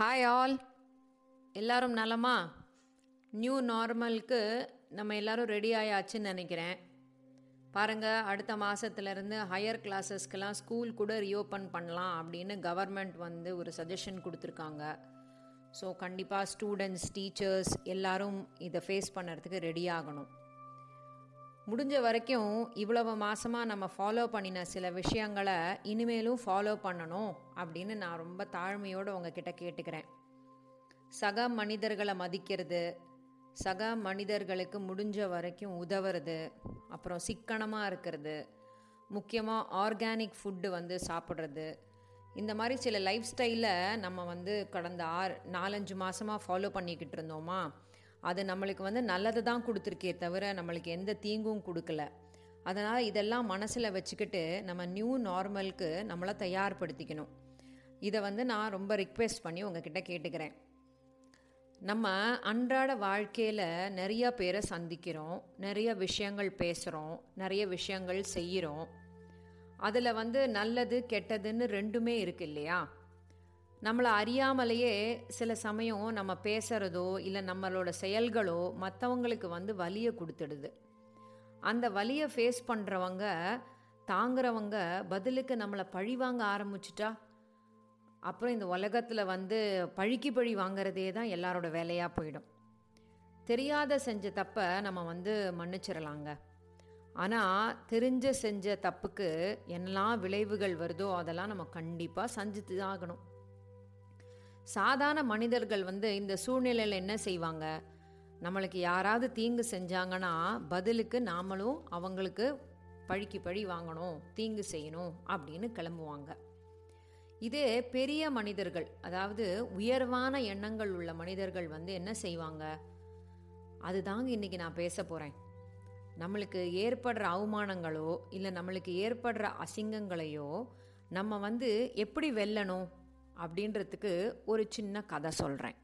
Hi all எல்லாரும் நலமா? New நார்மலுக்கு நம்ம எல்லாரும் ரெடி ஆயாச்சுன்னு நினைக்கிறேன். பாருங்கள் அடுத்த மாதத்துலேருந்து ஹையர் கிளாஸஸ்க்கெல்லாம் ஸ்கூல் கூட ரீஓப்பன் பண்ணலாம் அப்படின்னு கவர்மெண்ட் வந்து ஒரு சஜஷன் கொடுத்துருக்காங்க. ஸோ கண்டிப்பாக ஸ்டூடெண்ட்ஸ் டீச்சர்ஸ் எல்லாரும் இதை ஃபேஸ் பண்ணுறதுக்கு ரெடி ஆகணும். முடிஞ்ச வரைக்கும் இவ்வளவு மாதமாக நம்ம ஃபாலோ பண்ணின சில விஷயங்களை இனிமேலும் ஃபாலோ பண்ணணும் அப்படின்னு நான் ரொம்ப தாழ்மையோடு உங்ககிட்ட கேட்டுக்கிறேன். சக மனிதர்களை மதிக்கிறது சக மனிதர்களுக்கு முடிஞ்ச வரைக்கும் உதவுறது அப்புறம் சிக்கனமாக இருக்கிறது முக்கியமாக ஆர்கானிக் ஃபுட்டு வந்து சாப்பிட்றது. இந்த மாதிரி சில லைஃப் ஸ்டைலை நம்ம வந்து கடந்த ஆறு நாலஞ்சு மாதமாக ஃபாலோ பண்ணிக்கிட்டு இருந்தோமா? அது நம்மளுக்கு வந்து நல்லது தான் கொடுத்துருக்கே தவிர நம்மளுக்கு எந்த தீங்கும் கொடுக்கல. அதனால் இதெல்லாம் மனசில் வச்சுக்கிட்டு நம்ம நியூ நார்மலுக்கு நம்மளை தயார்படுத்திக்கணும். இதை வந்து நான் ரொம்ப ரிக்வெஸ்ட் பண்ணி உங்ககிட்ட கேட்டுக்கிறேன். நம்ம அன்றாட வாழ்க்கையில் நிறைய பேரை சந்திக்கிறோம் நிறைய விஷயங்கள் பேசுகிறோம் நிறைய விஷயங்கள் செய்கிறோம் அதில் வந்து நல்லது கெட்டதுன்னு ரெண்டுமே இருக்கு இல்லையா? நம்மளை அறியாமலேயே சில சமயம் நம்ம பேசுகிறதோ இல்லை நம்மளோட செயல்களோ மற்றவங்களுக்கு வந்து வலியை கொடுத்துடுது. அந்த வலியை ஃபேஸ் பண்ணுறவங்க தாங்குறவங்க பதிலுக்கு நம்மளை பழி வாங்க ஆரம்பிச்சிட்டா? அப்புறம் இந்த உலகத்தில் வந்து பழிக்கு பழி வாங்குறதே தான் எல்லாரோட வேலையாக போயிடும். தெரியாத செஞ்ச தப்பை நம்ம வந்து மன்னிச்சிடலாங்க ஆனால் தெரிஞ்ச செஞ்ச தப்புக்கு என்னெல்லாம் விளைவுகள் வருதோ அதெல்லாம் நம்ம கண்டிப்பாக சஞ்சித்து தான் ஆகணும். சாதாரண மனிதர்கள் வந்து இந்த சூழ்நிலையில் என்ன செய்வாங்க? நம்மளுக்கு யாராவது தீங்கு செஞ்சாங்கன்னா பதிலுக்கு நாமளும் அவங்களுக்கு பழிக்கு பழி வாங்கணும் தீங்கு செய்யணும் அப்படின்னு கிளம்புவாங்க. இதே பெரிய மனிதர்கள் அதாவது உயர்வான எண்ணங்கள் உள்ள மனிதர்கள் வந்து என்ன செய்வாங்க? அதுதாங்க இன்னைக்கு நான் பேச போகிறேன் நம்மளுக்கு ஏற்படுற அவமானங்களோ இல்லை நம்மளுக்கு ஏற்படுற அசிங்கங்களையோ நம்ம வந்து எப்படி வெல்லணும்? அப்படின்றதுக்கு ஒரு சின்ன கதை சொல்கிறேன்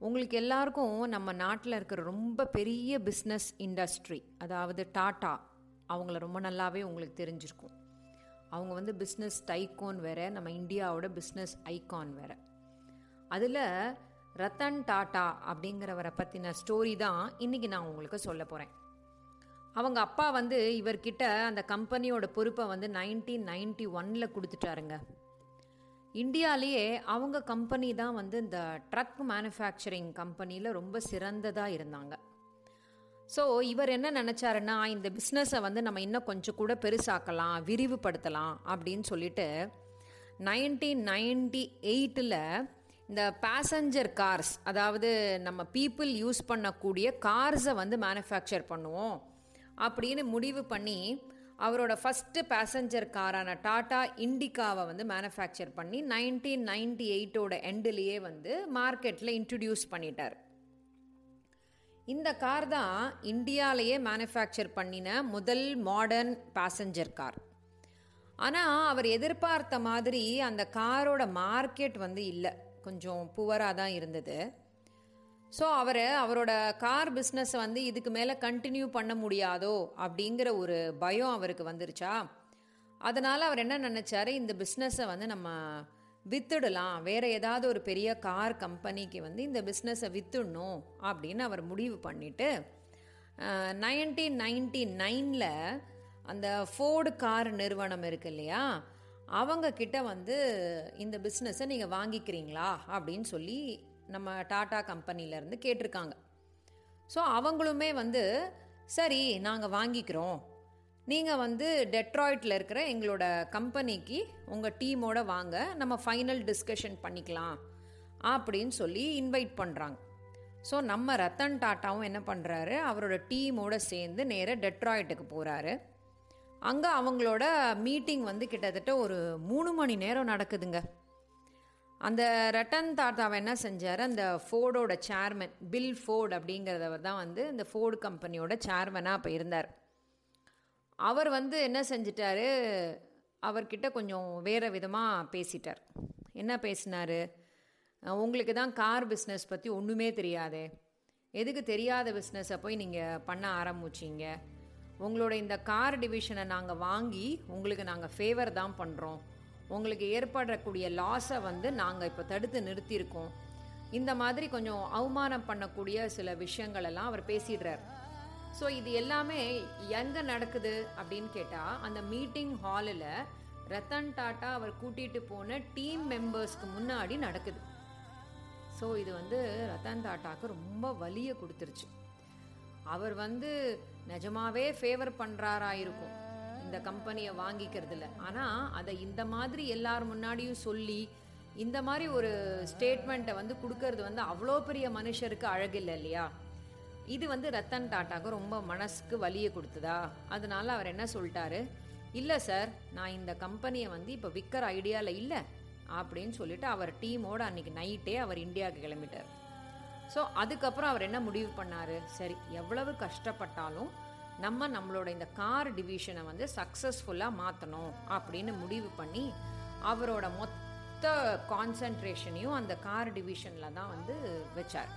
உங்களுக்கு எல்லாருக்கும் நம்ம நாட்டில் இருக்கிற ரொம்ப பெரிய பிஸ்னஸ் இண்டஸ்ட்ரி அதாவது டாட்டா அவங்கள ரொம்ப நல்லாவே உங்களுக்கு தெரிஞ்சிருக்கும். அவங்க வந்து பிஸ்னஸ் டைகோன் வேற நம்ம இந்தியாவோட பிஸ்னஸ் ஐகான் வேற. அதில் ரத்தன் டாட்டா அப்படிங்கிறவரை பற்றின ஸ்டோரி தான் இன்றைக்கி நான் உங்களுக்கு சொல்ல போகிறேன் அவங்க அப்பா வந்து இவர்கிட்ட அந்த கம்பெனியோட பொறுப்பை வந்து நைன்டீன் நைன்டி ஒனில் கொடுத்துட்டாருங்க. இந்தியாலேயே அவங்க கம்பெனி தான் வந்து இந்த ட்ரக் மேனுஃபேக்சரிங் கம்பெனியில் ரொம்ப சிறந்ததாக இருந்தாங்க. ஸோ இவர் என்ன நினச்சாருன்னா இந்த பிஸ்னஸை வந்து நம்ம இன்னும் கொஞ்சம் கூட பெருசாக்கலாம் விரிவுபடுத்தலாம் அப்படின்னு சொல்லிட்டு நைன்டீன் நைன்டி எயிட்டில் இந்த பேசஞ்சர் கார்ஸ் அதாவது நம்ம பீப்புள் யூஸ் பண்ணக்கூடிய கார்ஸை வந்து மேனுஃபேக்சர் பண்ணுவோம் அப்படின்னு முடிவு பண்ணி அவரோட ஃபஸ்ட்டு பேசஞ்சர் காரான டாடா இண்டிகாவை வந்து மேனுஃபேக்சர் பண்ணி நைன்டீன் நைன்டி எயிட்டோட எண்டுலேயே வந்து மார்க்கெட்டில் இன்ட்ரடியூஸ் பண்ணிட்டார். இந்த கார் தான் இந்தியாலேயே மேனுஃபேக்சர் பண்ணின முதல் மாடர்ன் பேசஞ்சர் கார். ஆனால் அவர் எதிர்பார்த்த மாதிரி அந்த காரோட மார்க்கெட் வந்து இல்லை. கொஞ்சம் புவராக தான் இருந்தது. ஸோ அவர் அவரோட கார் பிஸ்னஸை வந்து இதுக்கு மேலே கண்டினியூ பண்ண முடியாதோ அப்படிங்கிற ஒரு பயம் அவருக்கு வந்துருச்சா? அதனால் அவர் என்ன நினச்சாரு? இந்த பிஸ்னஸை வந்து நம்ம வித்துடலாம். வேறு ஏதாவது ஒரு பெரிய கார் கம்பெனிக்கு வந்து இந்த பிஸ்னஸை வித்துடணும் அப்படின்னு அவர் முடிவு பண்ணிவிட்டு நைன்டீன் நைன்டி நைனில் அந்த ஃபோர்டு கார் நிறுவனம் இருக்கு இல்லையா? அவங்க கிட்ட வந்து இந்த பிஸ்னஸை நீங்கள் வாங்கிக்கிறீங்களா? அப்படின்னு சொல்லி நம்ம டாடா கம்பெனிலேருந்து கேட்டிருக்காங்க. ஸோ அவங்களுமே வந்து சரி நாங்கள் வாங்கிக்கிறோம். நீங்கள் வந்து டெட்ராய்டில் இருக்கிற எங்களோட கம்பெனிக்கு உங்கள் டீமோட வாங்க. நம்ம ஃபைனல் டிஸ்கஷன் பண்ணிக்கலாம். அப்படின்னு சொல்லி இன்வைட் பண்ணுறாங்க ஸோ நம்ம ரத்தன் டாட்டாவும் என்ன பண்ணுறாரு அவரோட டீமோட சேர்ந்து நேராக டெட்ராய்ட்டுக்கு போகிறாரு அங்கே அவங்களோட மீட்டிங் வந்து கிட்டத்தட்ட ஒரு மூணு மணி நேரம் நடக்குதுங்க. அந்த ரட்டன் தாத்தாவை என்ன செஞ்சார்? அந்த ஃபோர்டோட சேர்மன் பில் ஃபோர்டு அப்படிங்கிறதவர் தான் வந்து இந்த ஃபோர்டு கம்பெனியோட சேர்மனாக அப்போ இருந்தார். அவர் வந்து என்ன செஞ்சிட்டார்? அவர்கிட்ட கொஞ்சம் வேறு விதமாக பேசிட்டார். என்ன பேசினார்? உங்களுக்கு தான் கார் பிஸ்னஸ் பற்றி ஒன்றுமே தெரியாதே. எதுக்கு தெரியாத பிஸ்னஸை போய் நீங்கள் பண்ண ஆரம்பிச்சிங்க? உங்களோட இந்த கார் டிவிஷனை நாங்கள் வாங்கி உங்களுக்கு நாங்கள் ஃபேவர் தான் பண்ணுறோம் உங்களுக்கு ஏற்படக்கூடிய லாஸை வந்து நாங்கள் இப்போ தடுத்து நிறுத்தியிருக்கோம். இந்த மாதிரி கொஞ்சம் அவமானம் பண்ணக்கூடிய சில விஷயங்கள் எல்லாம் அவர் பேசிடுறார். ஸோ இது எல்லாமே எங்கே நடக்குது அப்படின்னு கேட்டால் அந்த மீட்டிங் ஹாலில் ரத்தன் டாட்டா அவர் கூட்டிகிட்டு போன டீம் மெம்பர்ஸ்க்கு முன்னாடி நடக்குது. ஸோ இது வந்து ரத்தன் டாட்டாக்கு ரொம்ப வலியை கொடுத்துருச்சு. அவர் வந்து நிஜமாவே ஃபேவர் பண்ணுறாரா இருக்கும். இந்த கம்பெனியை வாங்கிக்கிறதுல ஆனால் அதை இந்த மாதிரி எல்லார் முன்னாடியும் சொல்லி இந்த மாதிரி ஒரு ஸ்டேட்மெண்ட்டை வந்து கொடுக்கறது வந்து அவ்வளோ பெரிய மனுஷருக்கு அழகில்லை இல்லையா? இது வந்து ரத்தன் டாட்டாக்கு ரொம்ப மனசுக்கு வலியை கொடுத்ததா? அதனால அவர் என்ன சொல்லிட்டாரு? இல்லை சார் நான் இந்த கம்பெனியை வந்து இப்போ விற்கிற ஐடியாவில் இல்லை அப்படின்னு சொல்லிட்டு அவர் டீமோட அன்னைக்கு நைட்டே அவர் இந்தியாவுக்கு கிளம்பிட்டார். ஸோ அதுக்கப்புறம் அவர் என்ன முடிவு பண்ணார்? சரி எவ்வளவு கஷ்டப்பட்டாலும் நம்ம நம்மளோட இந்த கார் டிவிஷனை வந்து சக்ஸஸ்ஃபுல்லாக மாற்றணும் அப்படின்னு முடிவு பண்ணி அவரோட மொத்த கான்சன்ட்ரேஷனையும் அந்த கார் டிவிஷனில் தான் வந்து வச்சார்.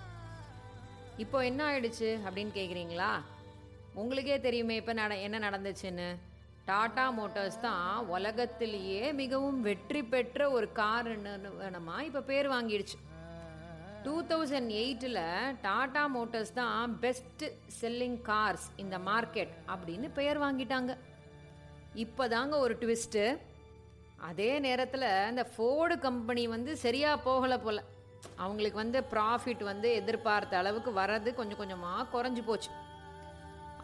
இப்போ என்ன ஆயிடுச்சு அப்படின்னு கேட்குறீங்களா உங்களுக்கே தெரியுமே இப்போ நட என்ன நடந்துச்சுன்னு. டாடா மோட்டார்ஸ் தான் உலகத்திலேயே மிகவும் வெற்றி பெற்ற ஒரு கார் நிறுவனமாக இப்போ பேர் வாங்கிடுச்சு. டூ தௌசண்ட் எயிட்டில் டாடா மோட்டார்ஸ் தான் பெஸ்ட் செல்லிங் கார்ஸ் இந்த மார்க்கெட் அப்படின்னு பெயர் வாங்கிட்டாங்க. இப்போ தாங்க ஒரு ட்விஸ்ட்டு அதே நேரத்தில் இந்த ஃபோர்டு கம்பெனி வந்து சரியாக போகலை போல். அவங்களுக்கு வந்து ப்ராஃபிட் வந்து எதிர்பார்த்த அளவுக்கு வர்றது கொஞ்சம் கொஞ்சமாக குறைஞ்சி போச்சு.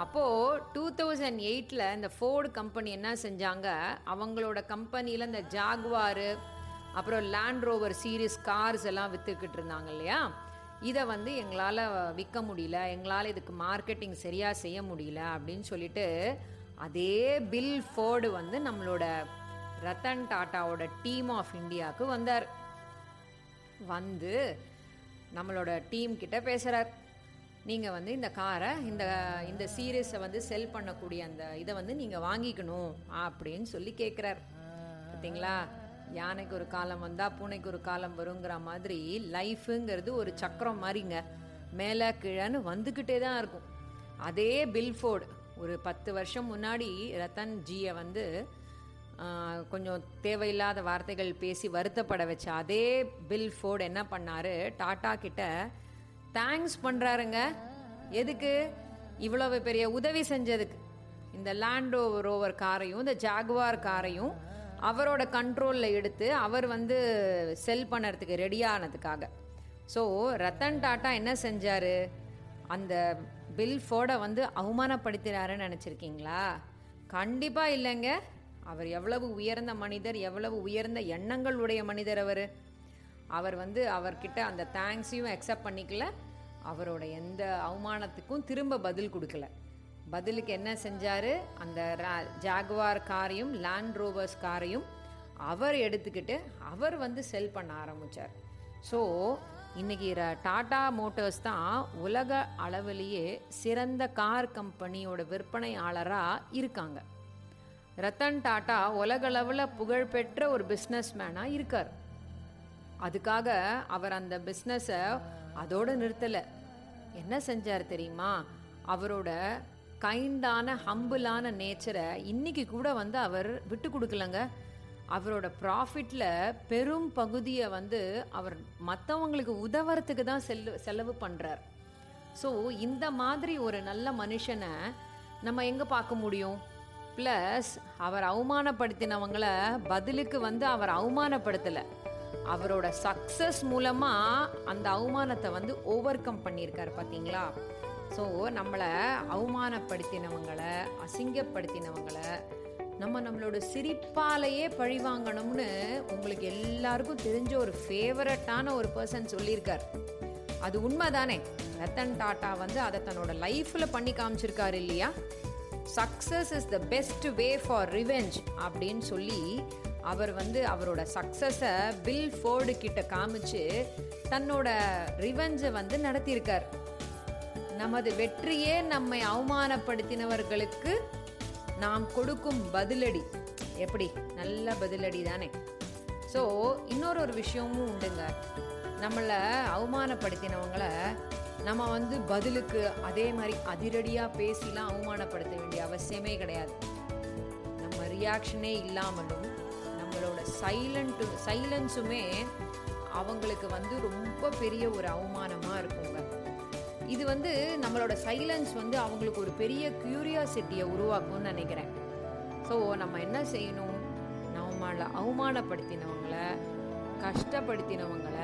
அப்போது டூ தௌசண்ட் எயிட்டில் இந்த ஃபோர்டு கம்பெனி என்ன செஞ்சாங்க? அவங்களோட கம்பெனியில் இந்த ஜாகுவாரு அப்புறம் லேண்ட் ரோவர் சீரீஸ் கார்ஸ் எல்லாம் விற்றுக்கிட்டு இருந்தாங்க இல்லையா? இதை வந்து எங்களால் விற்க முடியல எங்களால் இதுக்கு மார்க்கெட்டிங் சரியாக செய்ய முடியல அப்படின்னு சொல்லிட்டு அதே பில் ஃபோர்டு வந்து நம்மளோட ரத்தன் டாட்டாவோட டீம் ஆஃப் இந்தியாவுக்கு வந்தார். வந்து நம்மளோட டீம் கிட்ட பேசுகிறார் நீங்கள் வந்து இந்த காரை இந்த இந்த சீரீஸை வந்து செல் பண்ணக்கூடிய அந்த இதை வந்து நீங்கள் வாங்கிக்கணும் அப்படின்னு சொல்லி கேட்குறார் பார்த்தீங்களா யானைக்கு ஒரு காலம் வந்தால் பூனைக்கு ஒரு காலம் வருங்கிற மாதிரி லைஃபுங்கிறது ஒரு சக்கரம் மாதிரிங்க. மேலே கீழேன்னு வந்துக்கிட்டே தான் இருக்கும். அதே பில்ஃபோர்டு. ஒரு பத்து வருஷம் முன்னாடி ரத்தன் ஜியை வந்து கொஞ்சம் தேவையில்லாத வார்த்தைகள் பேசி வருத்தப்பட வச்ச அதே பில் ஃபோர்டு என்ன பண்ணாரு? டாட்டா கிட்ட தேங்க்ஸ் பண்ணுறாருங்க எதுக்கு? இவ்வளவு பெரிய உதவி செஞ்சதுக்கு. இந்த லேண்ட் ரோவர் காரையும் இந்த ஜாகுவார் காரையும் அவரோட கண்ட்ரோலில் எடுத்து அவர் வந்து செல் பண்ணுறதுக்கு ரெடியானதுக்காக ஸோ ரத்தன் டாட்டா என்ன செஞ்சார்? அந்த பில் ஃபோர்டை வந்து அவமானப்படுத்தினாருன்னு நினச்சிருக்கீங்களா? கண்டிப்பாக இல்லைங்க. அவர் எவ்வளவு உயர்ந்த மனிதர் எவ்வளவு உயர்ந்த எண்ணங்கள் உடைய மனிதர் அவர். அவர் வந்து அவர்கிட்ட அந்த தேங்க்ஸையும் அக்செப்ட் பண்ணிக்கல. அவரோட எந்த அவமானத்துக்கும் திரும்ப பதில் கொடுக்கல. பதிலுக்கு என்ன செஞ்சார்? அந்த ஜாகுவார் காரையும் லேண்ட் ரோவர்ஸ் காரையும் அவர் எடுத்துக்கிட்டு அவர் வந்து செல் பண்ண ஆரம்பித்தார் ஸோ இன்றைக்கிற டாடா மோட்டார்ஸ் தான் உலக அளவிலேயே சிறந்த கார் கம்பெனியோட விற்பனையாளராக இருக்காங்க. ரத்தன் டாட்டா உலகளவில் புகழ்பெற்ற ஒரு பிஸ்னஸ் மேனாக இருக்கார். அதுக்காக அவர் அந்த பிஸ்னஸை அதோடு நிறுத்தலை. என்ன செஞ்சார் தெரியுமா? அவரோட கைண்டான ஹம்பிளான நேச்சரை இன்னைக்கு கூட வந்து அவர் விட்டு கொடுக்கலங்க. அவரோட ப்ராஃபிட்டில் பெரும் பகுதியை வந்து அவர் மற்றவங்களுக்கு உதவுறதுக்கு தான் செல்லு செலவு பண்ணுறார் ஸோ இந்த மாதிரி ஒரு நல்ல மனுஷனை நம்ம எங்கே பார்க்க முடியும்? ப்ளஸ் அவர் அவமானப்படுத்தினவங்கள பதிலுக்கு வந்து அவர் அவமானப்படுத்தலை. அவரோட சக்ஸஸ் மூலமாக அந்த அவமானத்தை வந்து ஓவர் கம் பண்ணியிருக்காரு பார்த்தீங்களா ஸோ நம்மளை அவமானப்படுத்தினவங்களை அசிங்கப்படுத்தினவங்களை நம்ம நம்மளோட சிரிப்பாலேயே பழி வாங்கணும்னு உங்களுக்கு எல்லாருக்கும் தெரிஞ்ச ஒரு ஃபேவரட்டான ஒரு பர்சன் சொல்லியிருக்கார். அது உண்மை தானே ரத்தன் டாட்டா வந்து அதை தன்னோட லைஃப்பில் பண்ணி காமிச்சிருக்காரு இல்லையா? Success is the best way for revenge அப்படின்னு சொல்லி அவர் வந்து அவரோட சக்ஸஸை பில் ஃபோர்டு கிட்ட காமிச்சு தன்னோட ரிவெஞ்சை வந்து நடத்தியிருக்கார். நமது வெற்றியே நம்மை அவமானப்படுத்தினவர்களுக்கு நாம் கொடுக்கும் பதிலடி. எப்படி? நல்ல பதிலடி தானே ஸோ இன்னொரு ஒரு விஷயமும் உண்டுங்க. நம்மளை அவமானப்படுத்தினவங்கள நம்ம வந்து பதிலுக்கு அதே மாதிரி அதிரடியாக பேசிலாம் அவமானப்படுத்த வேண்டிய அவசியமே கிடையாது. நம்ம ரியாக்ஷனே இல்லாமலும் நம்மளோட சைலண்ட்டு சைலன்ஸுமே அவங்களுக்கு வந்து ரொம்ப பெரிய ஒரு அவமானமாக இது வந்து நம்மளோட சைலன்ஸ் வந்து அவங்களுக்கு ஒரு பெரிய க்யூரியாசிட்டியை உருவாக்கும்னு நினைக்கிறேன். ஸோ நம்ம என்ன செய்யணும்? நம்மளை அவமானப்படுத்தினவங்கள கஷ்டப்படுத்தினவங்கள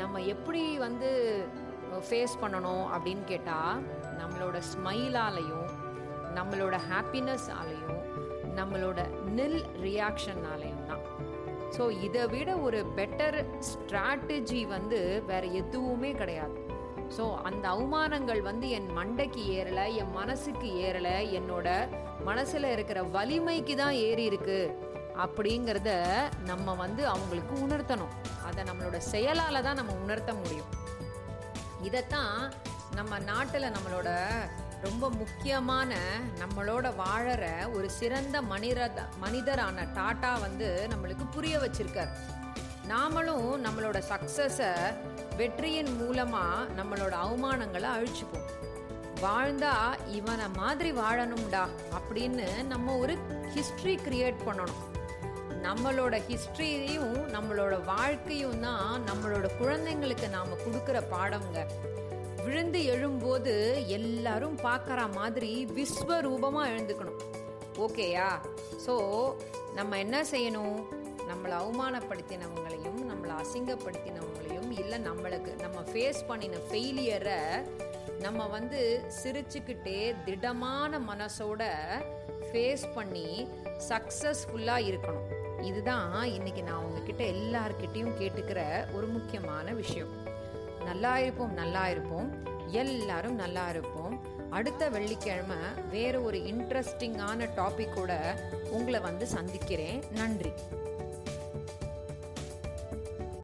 நம்ம எப்படி வந்து ஃபேஸ் பண்ணணும் அப்படின்னு கேட்டால் நம்மளோட ஸ்மைலாலையும் நம்மளோட ஹாப்பினஸ்ஸாலையும் நம்மளோட நில் ரியாக்ஷன்னாலையும் தான். ஸோ இதை விட ஒரு பெட்டர் ஸ்ட்ராட்டஜி வந்து வேற எதுவுமே கிடையாது. ஸோ அந்த அவமானங்கள் வந்து என் மண்டைக்கு ஏறலை என் மனசுக்கு ஏறலை என்னோட மனசில் இருக்கிற வலிமைக்கு தான் ஏறி இருக்கு அப்படிங்கிறத நம்ம வந்து அவங்களுக்கு உணர்த்தணும். அதை நம்மளோட செயலால் தான் நம்ம உணர்த்த முடியும். இதைத்தான் நம்ம நாட்டில் நம்மளோட ரொம்ப முக்கியமான நம்மளோட வாழற ஒரு சிறந்த மனித மனிதரான டாட்டா வந்து நம்மளுக்கு புரிய வச்சிருக்கார். நாமளும் நம்மளோட சக்ஸஸை வெற்றியின் மூலமாக நம்மளோட அவமானங்களை அழிச்சுப்போம். வாழ்ந்தா இவனை மாதிரி வாழணும்டா அப்படின்னு நம்ம ஒரு ஹிஸ்ட்ரி கிரியேட் பண்ணணும். நம்மளோட ஹிஸ்ட்ரியும் நம்மளோட வாழ்க்கையும் தான் நம்மளோட குழந்தைங்களுக்கு நாம் கொடுக்குற பாடம்ங்க விழுந்து எழும்போது எல்லாரும் பார்க்குற மாதிரி விஸ்வரூபமாக எழுந்துக்கணும். ஓகேயா ஸோ நம்ம என்ன செய்யணும்? நம்மளை அவமானப்படுத்தினவங்களையும் நம்மளை அசிங்கப்படுத்தினவங்களையும் இல்லை நம்மளுக்கு நம்ம ஃபேஸ் பண்ணின ஃபெயிலியரை நம்ம வந்து சிரிச்சுக்கிட்டே திடமான மனசோட ஃபேஸ் பண்ணி சக்ஸஸ்ஃபுல்லாக இருக்கணும். இதுதான் இன்னைக்கு நான் உங்ககிட்ட எல்லார்கிட்டையும் கேட்டுக்கிற ஒரு முக்கியமான விஷயம். நல்லா இருப்போம் நல்லா இருப்போம். எல்லாரும் நல்லா இருப்போம். அடுத்த வெள்ளிக்கிழமை வேற ஒரு இன்ட்ரெஸ்டிங்கான டாபிக்கோட உங்களை வந்து சந்திக்கிறேன். நன்றி.